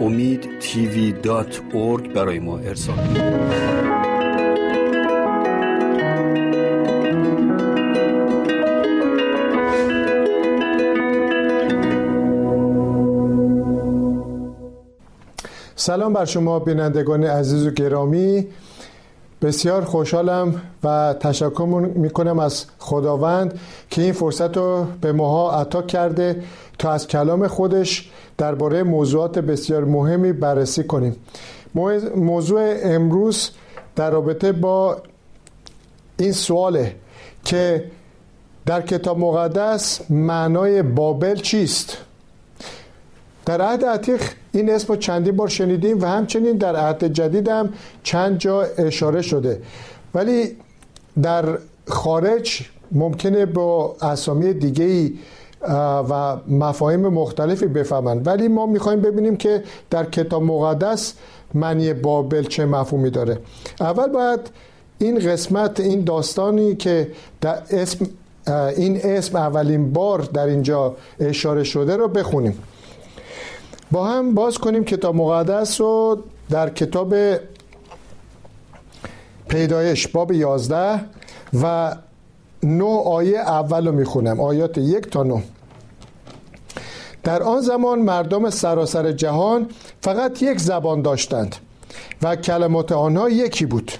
امید تیوی دات برای ما ارسال سلام بر شما بینندگان عزیز و گرامی. بسیار خوشحالم و تشکر می‌کنم از خداوند که این فرصت رو به ماها عطا کرده تا از کلام خودش درباره موضوعات بسیار مهمی بررسی کنیم. موضوع امروز در رابطه با این سواله که در کتاب مقدس معنای بابل چیست؟ در عهد عتیق این اسم رو چندی بار شنیدیم و همچنین در عهد جدید هم چند جا اشاره شده. ولی در خارج ممکنه با اسامی دیگه ای و مفاهیم مختلفی بفهمند. ولی ما می‌خوایم ببینیم که در کتاب مقدس معنی بابل چه مفهومی داره. اول باید این قسمت این داستانی که در اسم این اسم اولین بار در اینجا اشاره شده رو بخونیم. با هم باز کنیم کتاب مقدس رو در کتاب پیدایش باب 11 و نو آیه اول رو می‌خونم. آیات یک تا نو. در آن زمان مردم سراسر جهان فقط یک زبان داشتند و کلمات آنها یکی بود.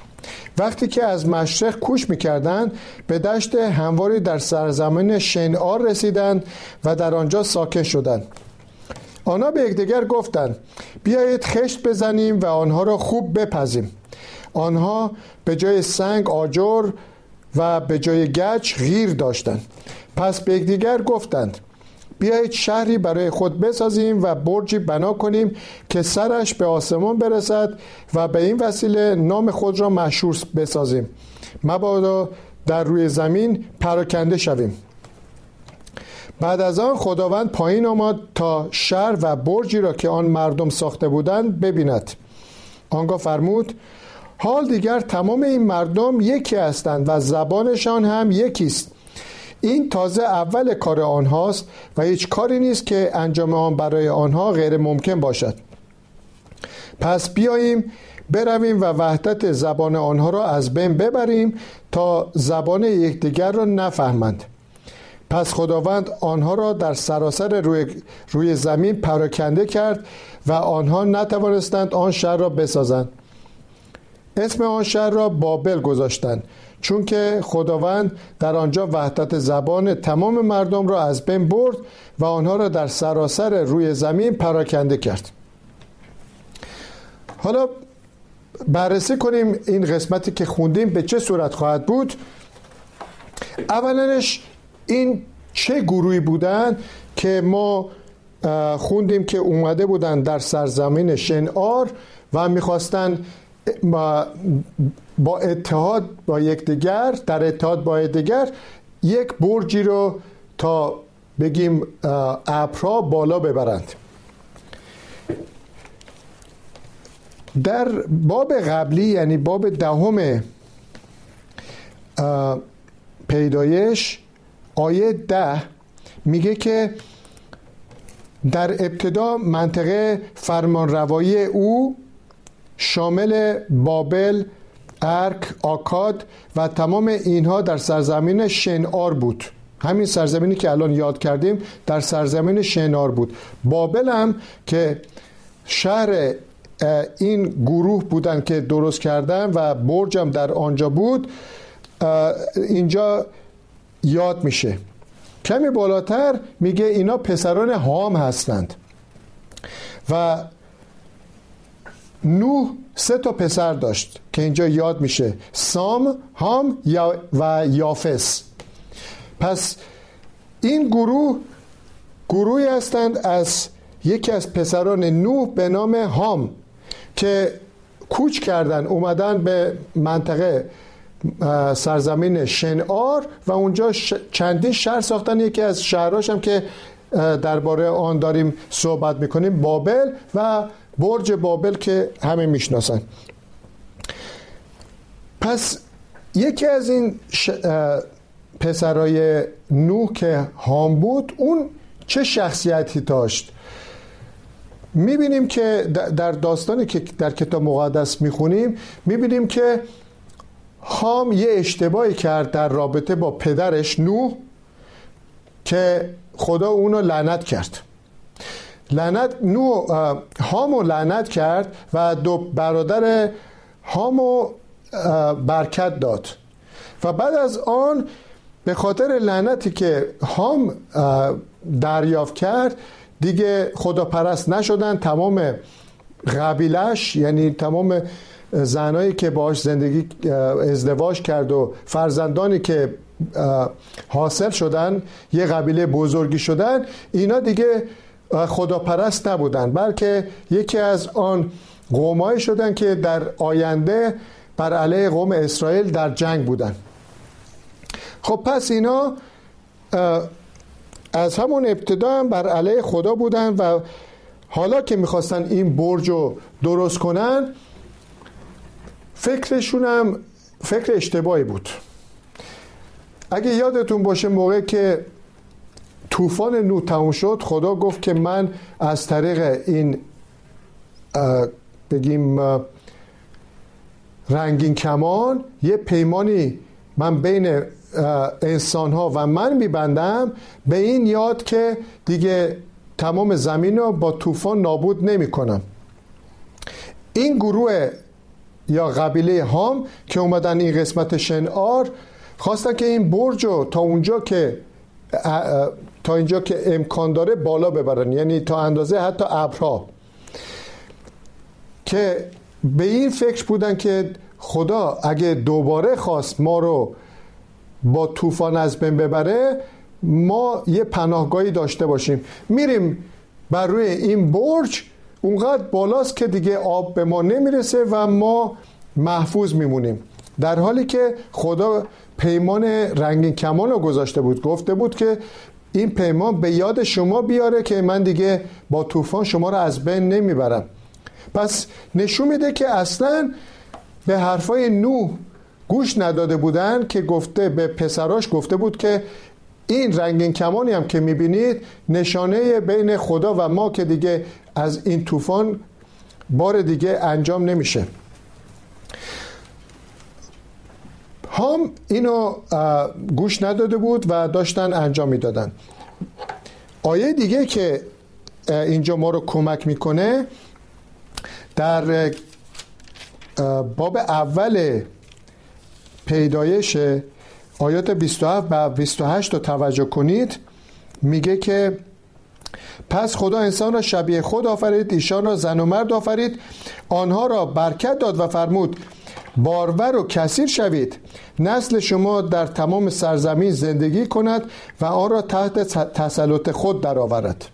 وقتی که از مشرق کوش می‌کردند به دشت همواری در سرزمین شنعار رسیدند و در آنجا ساکن شدند. آنها به یکدیگر گفتند بیایید خشت بزنیم و آنها را خوب بپزیم. آنها به جای سنگ آجر و به جای گچ غیر داشتند. پس به یکدیگر گفتند بیایید شهری برای خود بسازیم و برجی بنا کنیم که سرش به آسمان برسد و به این وسیله نام خود را مشهور بسازیم. مبادا در روی زمین پراکنده شویم. بعد از آن خداوند پایین آمد تا شهر و برجی را که آن مردم ساخته بودند ببیند. آنگاه فرمود حال دیگر تمام این مردم یکی هستند و زبانشان هم یکی است این تازه اول کار آنهاست و هیچ کاری نیست که انجام آن برای آنها غیر ممکن باشد. پس بیاییم برویم و وحدت زبان آنها را از بین ببریم تا زبان یکدیگر را نفهمند. پس خداوند آنها را در سراسر روی, روی زمین پراکنده کرد و آنها نتوانستند آن شهر را بسازند. اسم آن شهر را بابل گذاشتند چون که خداوند در آنجا وحدت زبان تمام مردم را از بین برد و آنها را در سراسر روی زمین پراکنده کرد. حالا بررسی کنیم این قسمتی که خوندیم به چه صورت خواهد بود. اولنش این چه گروهی بودن که ما خوندیم که اومده بودن در سرزمین شنعار و می‌خواستن با اتحاد با یکدیگر در اتحاد با یکدیگر یک برجی رو تا بگیم ابرها بالا ببرند. در باب قبلی یعنی باب دهم پیدایش آیه ده میگه که در ابتدا منطقه فرمانروایی او شامل بابل ارک آکاد و تمام اینها در سرزمین شنار بود. همین سرزمینی که الان یاد کردیم در سرزمین شنار بود. بابل هم که شهر این گروه بودن که درست کردن و برجم در آنجا بود اینجا یاد میشه. کمی بالاتر میگه اینا پسران هام هستند. و نوح سه تا پسر داشت که اینجا یاد میشه. سام، هام و یافس. پس این گروه گروهی هستند از یکی از پسران نوح به نام هام که کوچ کردن اومدن به منطقه سرزمین شنعار و اونجا چندین شهر ساختن. یکی از شهراش هم که درباره آن داریم صحبت می‌کنیم بابل و برج بابل که همه می‌شناسن. پس یکی از این ش... پسرای نوح که هام بود اون چه شخصیتی داشت؟ می‌بینیم که در داستانی که در کتاب مقدس می‌خونیم می‌بینیم که هام یه اشتباهی کرد در رابطه با پدرش نوح که خدا اونو لعنت کرد. لعنت نو هامو لعنت کرد و دو برادر هامو برکت داد. و بعد از آن به خاطر لعنتی که هام دریافت کرد دیگه خدا پرست نشدن. تمام قبیلش یعنی تمام زنایی که باش زندگی ازدواج کرد و فرزندانی که حاصل شدن یه قبیله بزرگی شدن اینا دیگه خدا پرست نبودن بلکه یکی از آن قومایی شدن که در آینده بر علیه قوم اسرائیل در جنگ بودن. خب پس اینا از همون ابتدا هم بر علیه خدا بودن و حالا که می‌خواستن این برج رو درست کنن فکرشون هم فکر اشتباهی بود. اگه یادتون باشه موقع که طوفان نو تموم شد خدا گفت که من از طریق این بگیم رنگین کمان یه پیمانی من بین انسان ها و من میبندم. به این یاد که دیگه تمام زمین رو با طوفان نابود نمی کنم این گروه یا قبیله هام که اومدن این قسمت شنعار خواستن که این برج رو تا اونجا که تا اینجا که امکان داره بالا ببرن. یعنی تا اندازه حتی ابرها. که به این فکر بودن که خدا اگه دوباره خواست ما رو با طوفان از بین ببره ما یه پناهگاهی داشته باشیم. میریم بر روی این برج اونقدر بالاست که دیگه آب به ما نمی‌رسه و ما محفوظ میمونیم. در حالی که خدا پیمان رنگین کمان رو گذاشته بود گفته بود که این پیمان به یاد شما بیاره که من دیگه با طوفان شما رو از بین نمی‌برم. پس نشون میده که اصلا به حرفای نوح گوش نداده بودن که گفته به پسراش گفته بود که این رنگین کمانی هم که می‌بینید نشانه بین خدا و ما که دیگه از این طوفان بار دیگه انجام نمیشه. هام اینو گوش نداده بود و داشتن انجام می‌دادن. آیه دیگه که اینجا ما رو کمک می‌کنه در باب اول پیدایش آیات 27 و 28 رو توجه کنید میگه که پس خدا انسان را شبیه خود آفرید ایشان را زن و مرد آفرید. آنها را برکت داد و فرمود بارور و کثیر شوید. نسل شما در تمام سرزمین زندگی کند و آن را تحت تسلط خود درآورد.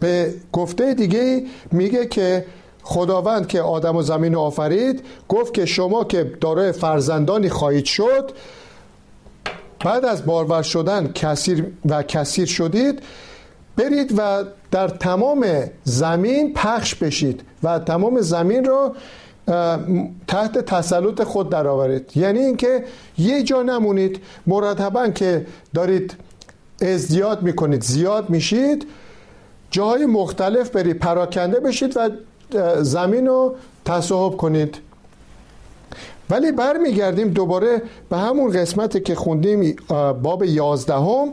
به گفته دیگه میگه که خداوند که آدم و زمین آفرید گفت که شما که دارای فرزندانی خواهید شد بعد از بارور شدن کثیر و کثیر شدید برید و در تمام زمین پخش بشید و تمام زمین رو تحت تسلط خود درآورید. یعنی اینکه یه جا نمونید مرتبا که دارید ازدیاد می‌کنید زیاد میشید جاهای مختلف برید پراکنده بشید و زمین رو تصاحب کنید. ولی برمیگردیم دوباره به همون قسمتی که خوندیم باب یازدهم.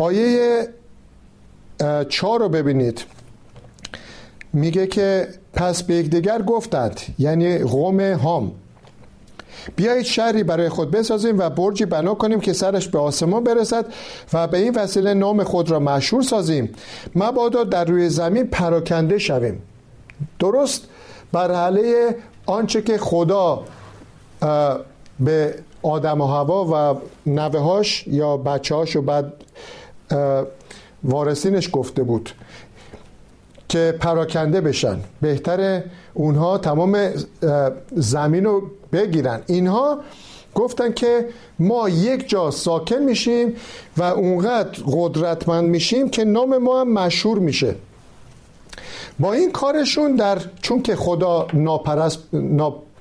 آیه چهار رو ببینید. میگه که پس به یکدیگر گفتند یعنی قوم هام بیایید شهری برای خود بسازیم و برجی بنا کنیم که سرش به آسمان برسد و به این وسیله نام خود را مشهور سازیم. مبادا در روی زمین پراکنده شویم. درست بر حاله آنچه که خدا به آدم و هوا و نوهاش یا بچه هاش و بعد وارثینش گفته بود که پراکنده بشن. بهتره اونها تمام زمین رو بگیرن. اینها گفتن که ما یک جا ساکن میشیم و اونقدر قدرتمند میشیم که نام ما هم مشهور میشه. با این کارشون در چون که خدا ناپرست,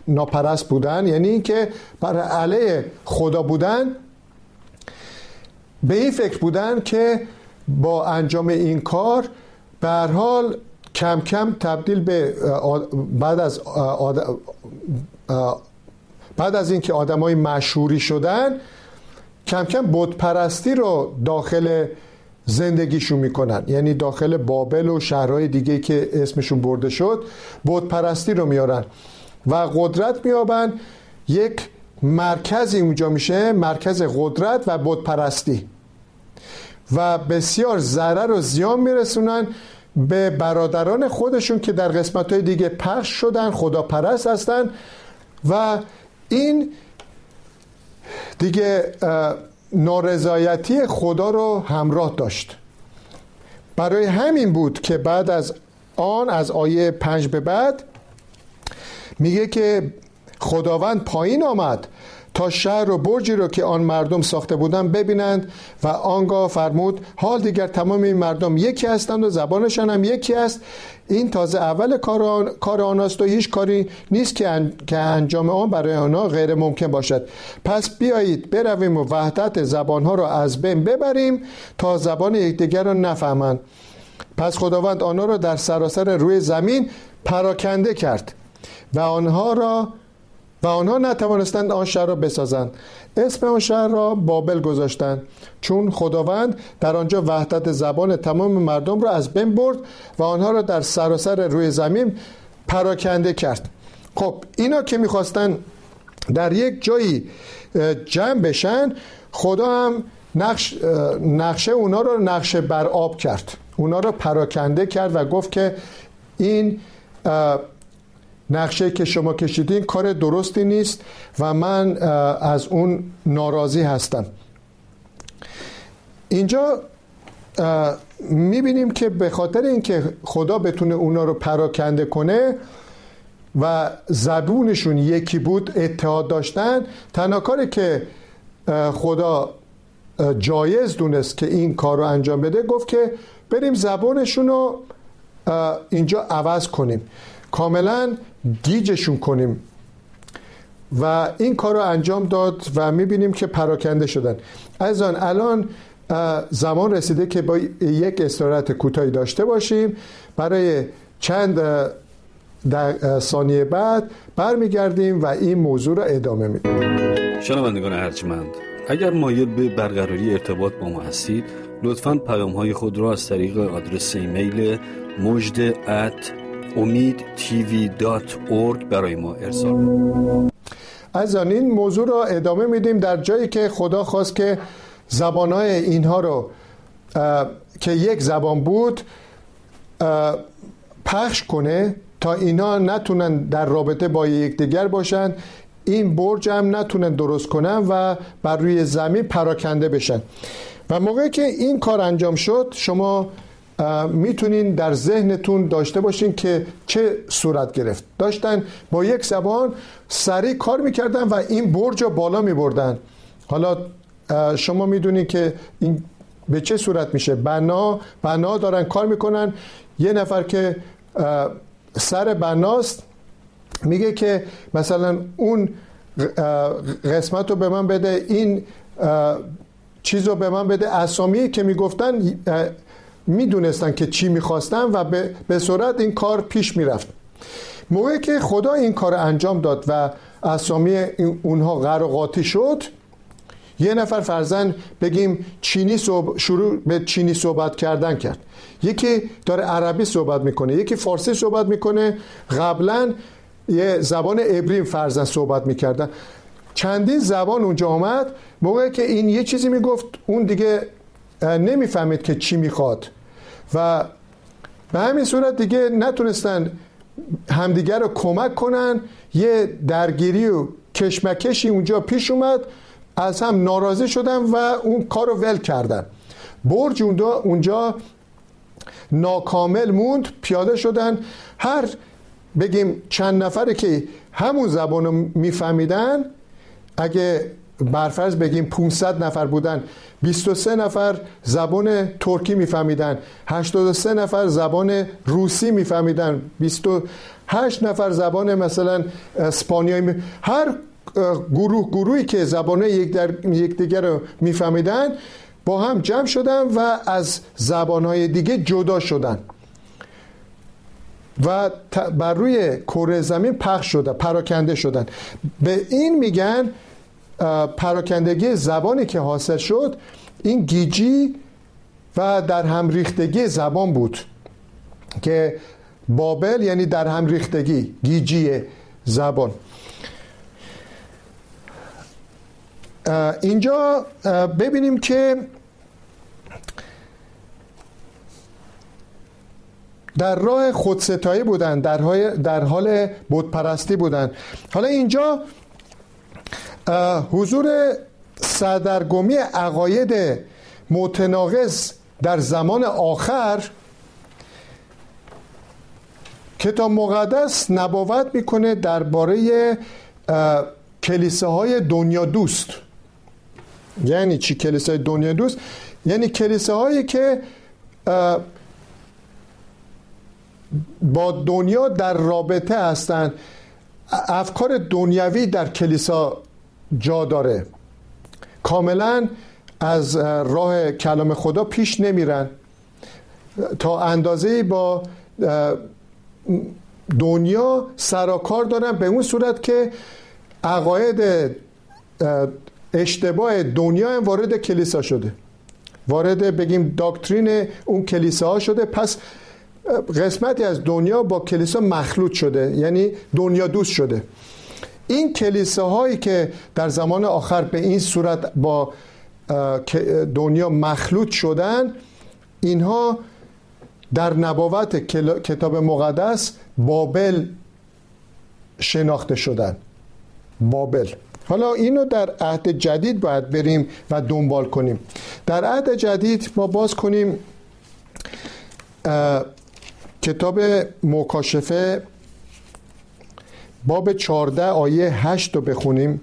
ناپرست بودن یعنی اینکه برای علیه خدا بودن به این فکر بودن که با انجام این کار به حال کم کم تبدیل به بعد از بعد از اینکه آدمای مشهوری شدن کم کم بتپرستی رو داخل زندگیشون می‌کنن. یعنی داخل بابل و شهرهای دیگه که اسمشون برده شد بتپرستی رو میارن و قدرت میابن یک مرکزی اونجا میشه مرکز قدرت و بتپرستی. و بسیار ضرر و زیان میرسونن به برادران خودشون که در قسمت های دیگه پخش شدن خدا پرست هستن. و این دیگه نارضایتی خدا رو همراه داشت. برای همین بود که بعد از آن از آیه پنج به بعد میگه که خداوند پایین آمد تا شهر و برجی رو که آن مردم ساخته بودند ببینند و آنگاه فرمود حال دیگر تمام این مردم یکی هستند و زبانشان هم یکی است. این تازه اول کار, آن، کار و هیچ کاری نیست که, که انجام آن برای آنها غیر ممکن باشد. پس بیایید برویم و وحدت زبانها را از بین ببریم تا زبان یکدیگر را نفهمند. پس خداوند آنها را در سراسر روی زمین پراکنده کرد و آنها را و آنها نتوانستند آن شهر را بسازند. اسم آن شهر را بابل گذاشتند چون خداوند در آنجا وحدت زبان تمام مردم را از بین برد و آنها را در سراسر روی زمین پراکنده کرد. خب اینا که می‌خواستن در یک جایی جمع بشن خدا هم نقش نقشه اونا رو نقشه بر آب کرد. اونا رو پراکنده کرد و گفت که این نقشه که شما کشیدین کار درستی نیست و من از اون ناراضی هستم. اینجا می‌بینیم که به خاطر اینکه خدا بتونه اونا رو پراکنده کنه و زبونشون یکی بود اتحاد داشتن تنها کاری که خدا جایز دونست که این کار رو انجام بده گفت که بریم زبانشون رو اینجا عوض کنیم. کاملا گیجشون کنیم. و این کار رو انجام داد و می‌بینیم که پراکنده شدن. از آن الان زمان رسیده که با یک استراحت کوتاهی داشته باشیم. برای چند ثانیه بعد برمیگردیم و این موضوع را ادامه میدیم. شنوندگان ارجمند اگر مایل به برقراری ارتباط با ما هستید لطفا پیام های خود را از طریق آدرس ایمیل مجد امید برای ما ارسال از این موضوع را ادامه میدیم در جایی که خدا خواست که زبانهای اینها رو که یک زبان بود پخش کنه تا اینا نتونن در رابطه با یکدیگر باشن این برج هم نتونن درست کنن و بر روی زمین پراکنده بشن. و موقعی که این کار انجام شد شما می‌تونین در ذهنتون داشته باشین که چه صورت گرفت. داشتن با یک زبان سریع کار می‌کردن و این برج رو بالا میبردن. حالا شما می‌دونین که این به چه صورت میشه. بنا بنا دارن کار می‌کنن. یه نفر که سر بناست میگه که مثلا اون قسمت رو به من بده این چیز رو به من بده. اسامی که می‌گفتن می‌دونستن که چی می‌خواستن و به, صورت این کار پیش می‌رفت. موقعی که خدا این کار انجام داد و اسامی اونها قراقاتی شد یه نفر فرزن بگیم چینی شروع به چینی صحبت کردن کرد. یکی داره عربی صحبت می‌کنه یکی فارسی صحبت می‌کنه. قبلا یه زبان عبری فرزن صحبت می‌کردن. چندین زبان اونجا آمد موقعی که این یه چیزی می‌گفت اون دیگه نمی‌فهمید که چی می‌خواد. و به همین صورت دیگه نتونستن همدیگر رو کمک کنن. یه درگیری و کشمکشی اونجا پیش اومد. از هم ناراضی شدن و اون کار رو ول کردن. برج اونجا ناکامل موند پیاده شدن. هر بگیم چند نفره که همون زبان رو میفهمیدن اگه برفرض بگیم 500 نفر بودن 23 نفر زبان ترکی میفهمیدن 83 نفر زبان روسی میفهمیدن 28 نفر زبان مثلا اسپانیایی هر گروه گروهی که زبان یک در یکدیگر رو میفهمیدن با هم جمع شدن و از زبانهای دیگه جدا شدن. و بر روی کره زمین پخش شدن پراکنده شدن. به این میگن پراکندگی زبانی که حاصل شد این گیجی و در هم ریختگی زبان بود که بابل یعنی در هم ریختگی گیجی زبان. اینجا ببینیم که در راه خودستایی بودن در, در حال بودپرستی بودن. حالا اینجا حضور سردرگمی عقاید متناقض در زمان آخر کتاب مقدس نبوت می‌کنه درباره کلیساهای دنیا دوست. یعنی چی کلیسای دنیا دوست؟ یعنی کلیساهایی که با دنیا در رابطه هستند افکار دنیوی در کلیسا جا داره. کاملا از راه کلام خدا پیش نمیرن. تا اندازه با دنیا سراکار دارن به اون صورت که عقاید اشتباه دنیا وارد کلیسا شده. وارد بگیم داکترین اون کلیسا شده. پس قسمتی از دنیا با کلیسا مخلوط شده. یعنی دنیا دوست شده. این کلیساهایی که در زمان آخر به این صورت با دنیا مخلوط شدن اینها در نبوت کتاب مقدس بابل شناخته شدن. بابل. حالا اینو در عهد جدید باید بریم و دنبال کنیم. در عهد جدید ما باز کنیم کتاب مکاشفه باب 14 آیه 8 رو بخونیم.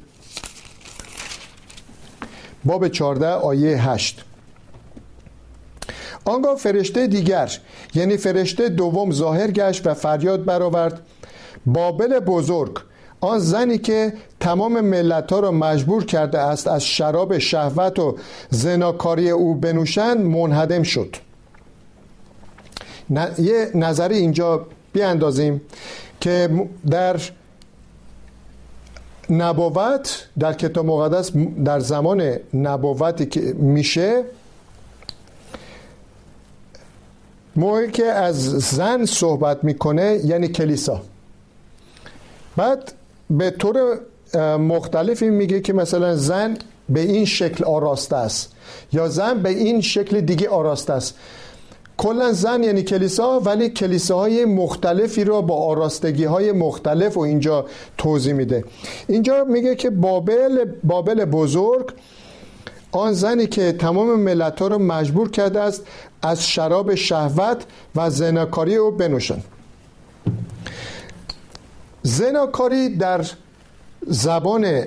باب 14 آیه 8 آنگاه فرشته دیگر یعنی فرشته دوم ظاهر گشت و فریاد برآورد. بابل بزرگ آن زنی که تمام ملت را مجبور کرده است از شراب شهوت و زناکاری او بنوشند منهدم شد. یه نظری اینجا بیاندازیم که در نبوت در کتاب مقدس در زمان نبوتی که میشه موقعی که از زن صحبت می‌کنه یعنی کلیسا. بعد به طور مختلفی میگه که مثلا زن به این شکل آراسته است یا زن به این شکل دیگه آراسته است. کلا زن یعنی کلیسا ولی کلیساهای مختلفی را با آراستگی های مختلف و اینجا توضیح میده. اینجا میگه که بابل بابل بزرگ آن زنی که تمام ملت ها رو مجبور کرده است از شراب شهوت و زناکاری او بنوشن. زناکاری در زبان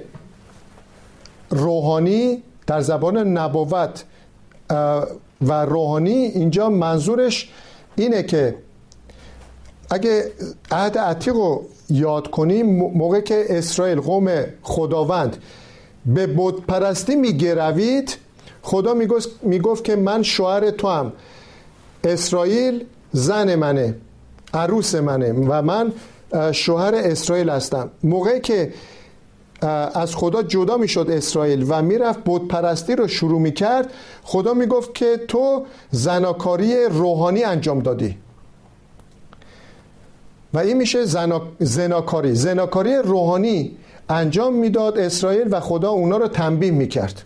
روحانی در زبان نبوت و روحانی اینجا منظورش اینه که اگه عهد عتیق رو یاد کنیم موقع که اسرائیل قوم خداوند به بود پرستی میگروید خدا می‌گفت که من شوهر تو هم اسرائیل زن منه عروس منه و من شوهر اسرائیل هستم. موقعی که از خدا جدا می‌شد اسرائیل و می‌رفت بود پرستی رو شروع می‌کرد. خدا می‌گفت که تو زناکاری روحانی انجام دادی. و این میشه زنا... زناکاری. زناکاری روحانی انجام می‌داد اسرائیل و خدا اونا رو تنبیه می‌کرد.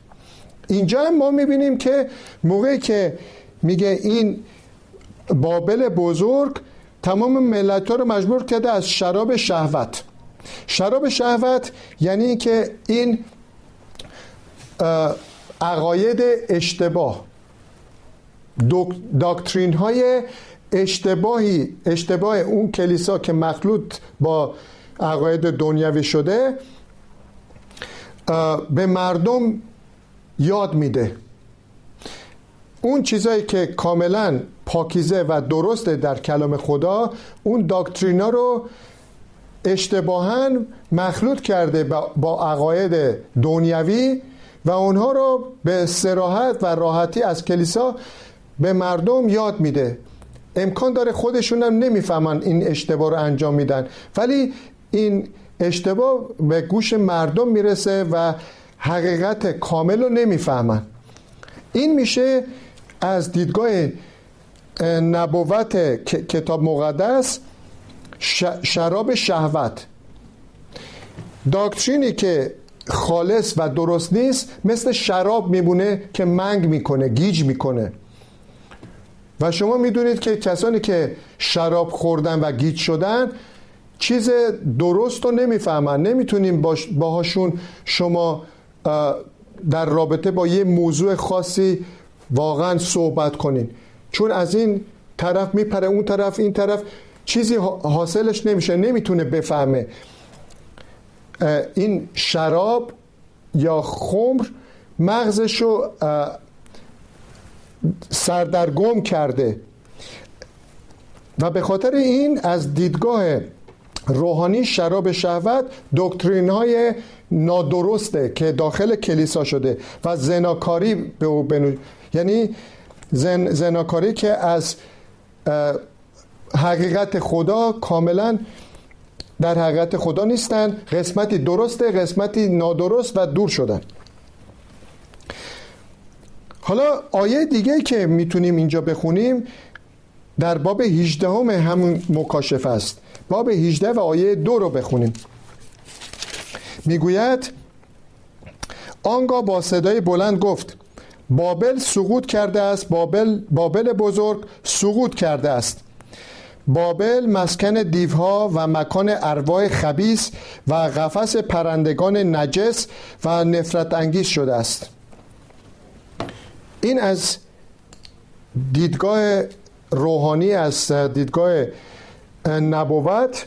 اینجا هم ما می‌بینیم که موقعی که میگه این بابل بزرگ تمام ملت ها رو مجبور کرده از شراب شهوت شراب شهوت یعنی که این عقاید اشتباه داکترین های اشتباهی اشتباه اون کلیسا که مخلوط با عقاید دنیوی شده به مردم یاد میده. اون چیزایی که کاملا پاکیزه و درسته در کلام خدا اون داکترینا رو اشتباها مخلوط کرده با عقاید دنیوی و اونها رو به سراحت و راحتی از کلیسا به مردم یاد میده. امکان داره خودشون هم نمی‌فهمن این اشتباه رو انجام میدن. ولی این اشتباه به گوش مردم می‌رسه و حقیقت کامل رو نمی‌فهمن. این میشه از دیدگاه نبوت کتاب مقدس شراب شهوت. داکترینی که خالص و درست نیست مثل شراب میمونه که منگ می‌کنه گیج می‌کنه. و شما می‌دونید که کسانی که شراب خوردن و گیج شدن چیز درست رو نمی‌فهمن. نمی‌تونیم باهاشون شما در رابطه با یه موضوع خاصی واقعا صحبت کنین. چون از این طرف میپره اون طرف این طرف. چیزی حاصلش نمیشه نمی‌تونه بفهمه. این شراب یا خمر مغزش رو سردرگم کرده. و به خاطر این از دیدگاه روحانی شراب شهوت دکترین های نادرسته که داخل کلیسا شده و زناکاری به او بنو... یعنی زن... زناکاری که از حقیقت خدا کاملا در حقیقت خدا نیستن قسمتی درسته قسمتی نادرست و دور شدن. حالا آیه دیگه که می‌تونیم اینجا بخونیم در باب 18 همون مکاشفه است. باب 18 و آیه دو رو بخونیم. می‌گوید آنگاه با صدای بلند گفت بابل سقوط کرده است بابل, بابل بزرگ سقوط کرده است. بابل مسکن دیوها و مکان ارواح خبیس و قفس پرندگان نجس و نفرت انگیز شده است. این از دیدگاه روحانی از دیدگاه نبوت.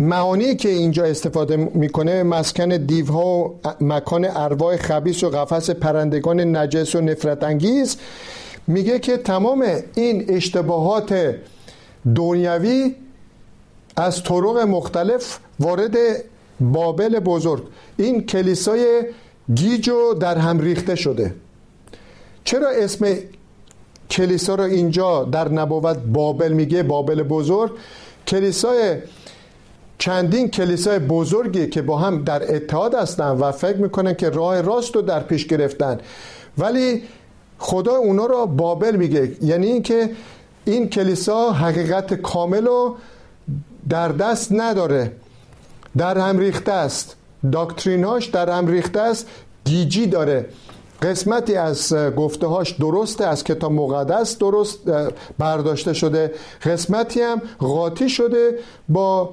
معانی که اینجا استفاده می‌کنه مسکن دیوها و مکان ارواح خبیس و قفس پرندگان نجس و نفرت انگیز. میگه که تمام این اشتباهات دنیوی از طرق مختلف وارد بابل بزرگ. این کلیسای گیجو در هم ریخته شده. چرا اسم کلیسا رو اینجا در نبوت بابل میگه؟ بابل بزرگ. کلیسای چندین کلیسای بزرگی که با هم در اتحاد هستن و فکر می‌کنن که راه راست رو در پیش گرفتن. ولی خدا اونا رو بابل میگه. یعنی اینکه این کلیسا حقیقت کامل رو در دست نداره. در هم ریخته است. داکتریناش در هم ریخته است. گیجی داره. قسمتی از گفته هاش درسته از کتاب مقدس درست برداشته شده. قسمتی هم قاطی شده با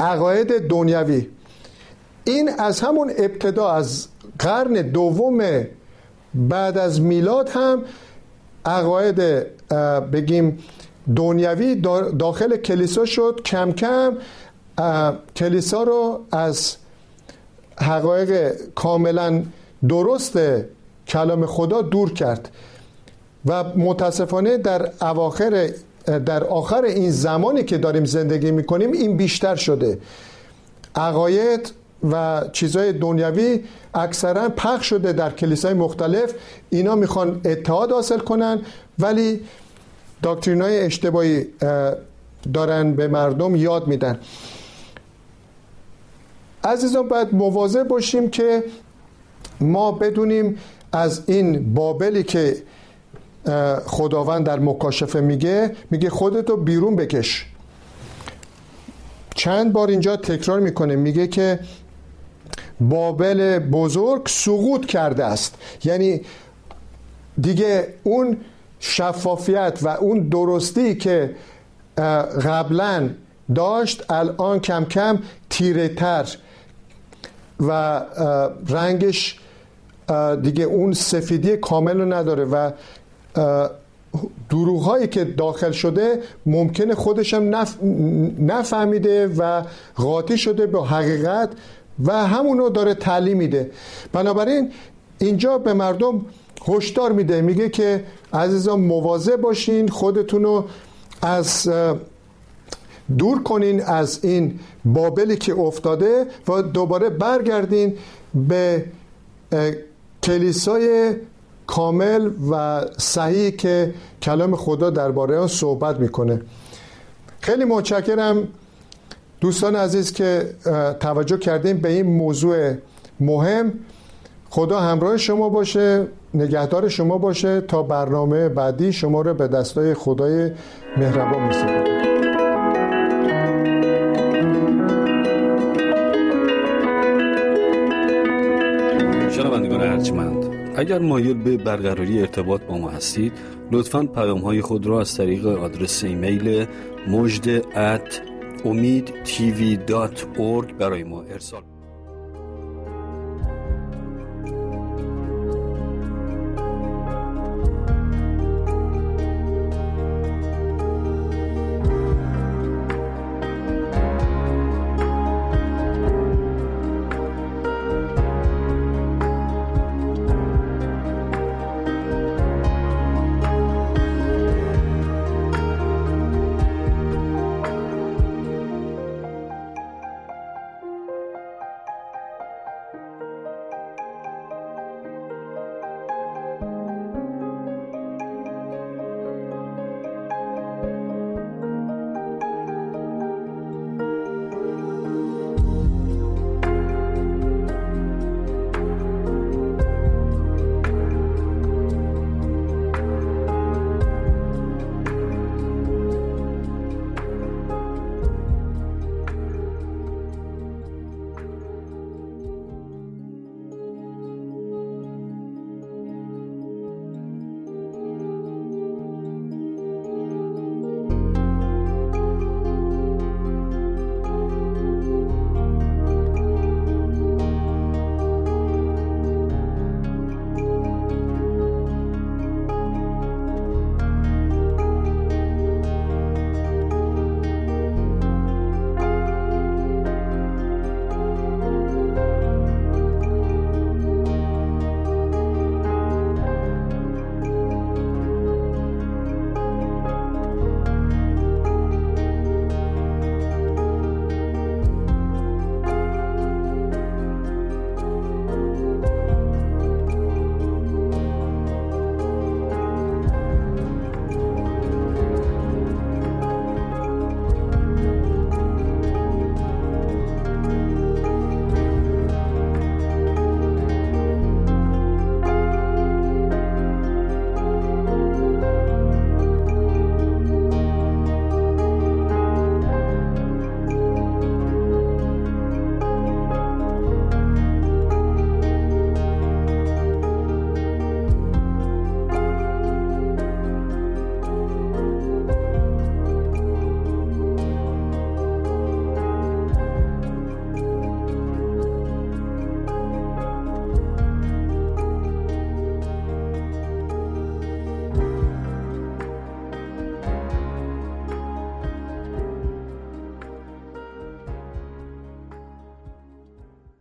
عقاید دنیوی این از همون ابتدا از قرن دوم بعد از میلاد هم عقاید بگیم دنیوی داخل کلیسا شد. کم کم کلیسا رو از حقایق کاملا درست کلام خدا دور کرد و متاسفانه در اواخر در آخر این زمانی که داریم زندگی می‌کنیم این بیشتر شده. عقاید و چیزهای دنیوی اکثرا پخ شده در کلیسای مختلف. اینا می‌خوان اتحاد حاصل کنن ولی داکترین های اشتباهی دارن به مردم یاد میدن. عزیزان باید مواظب باشیم که ما بدونیم از این بابلی که خداوند در مکاشفه میگه میگه خودتو بیرون بکش. چند بار اینجا تکرار می‌کنه میگه که بابل بزرگ سقوط کرده است. یعنی دیگه اون شفافیت و اون درستی که قبلا داشت الان کم کم تیره تر و رنگش دیگه اون سفیدی کامل رو نداره و دروغ هایی که داخل شده ممکنه خودشم نف... نفهمیده و قاطی شده. به حقیقت و همونو داره تعلیم میده. بنابراین اینجا به مردم هشدار میده. میگه که عزیزان مواظب باشین خودتونو از دور کنین از این بابلی که افتاده و دوباره برگردین به کلیسای کامل و صحیح که کلام خدا درباره آن صحبت می‌کنه. خیلی متشکرم. دوستان عزیز که توجه کردیم به این موضوع مهم خدا همراه شما باشه نگهدار شما باشه تا برنامه بعدی شما رو به دستای خدای مهربان میسپارم. شنوندگان ارجمند اگر مایل به برقراری ارتباط با ما هستید لطفا پیام های خود را از طریق آدرس ایمیل مجد امید برای ما ارسال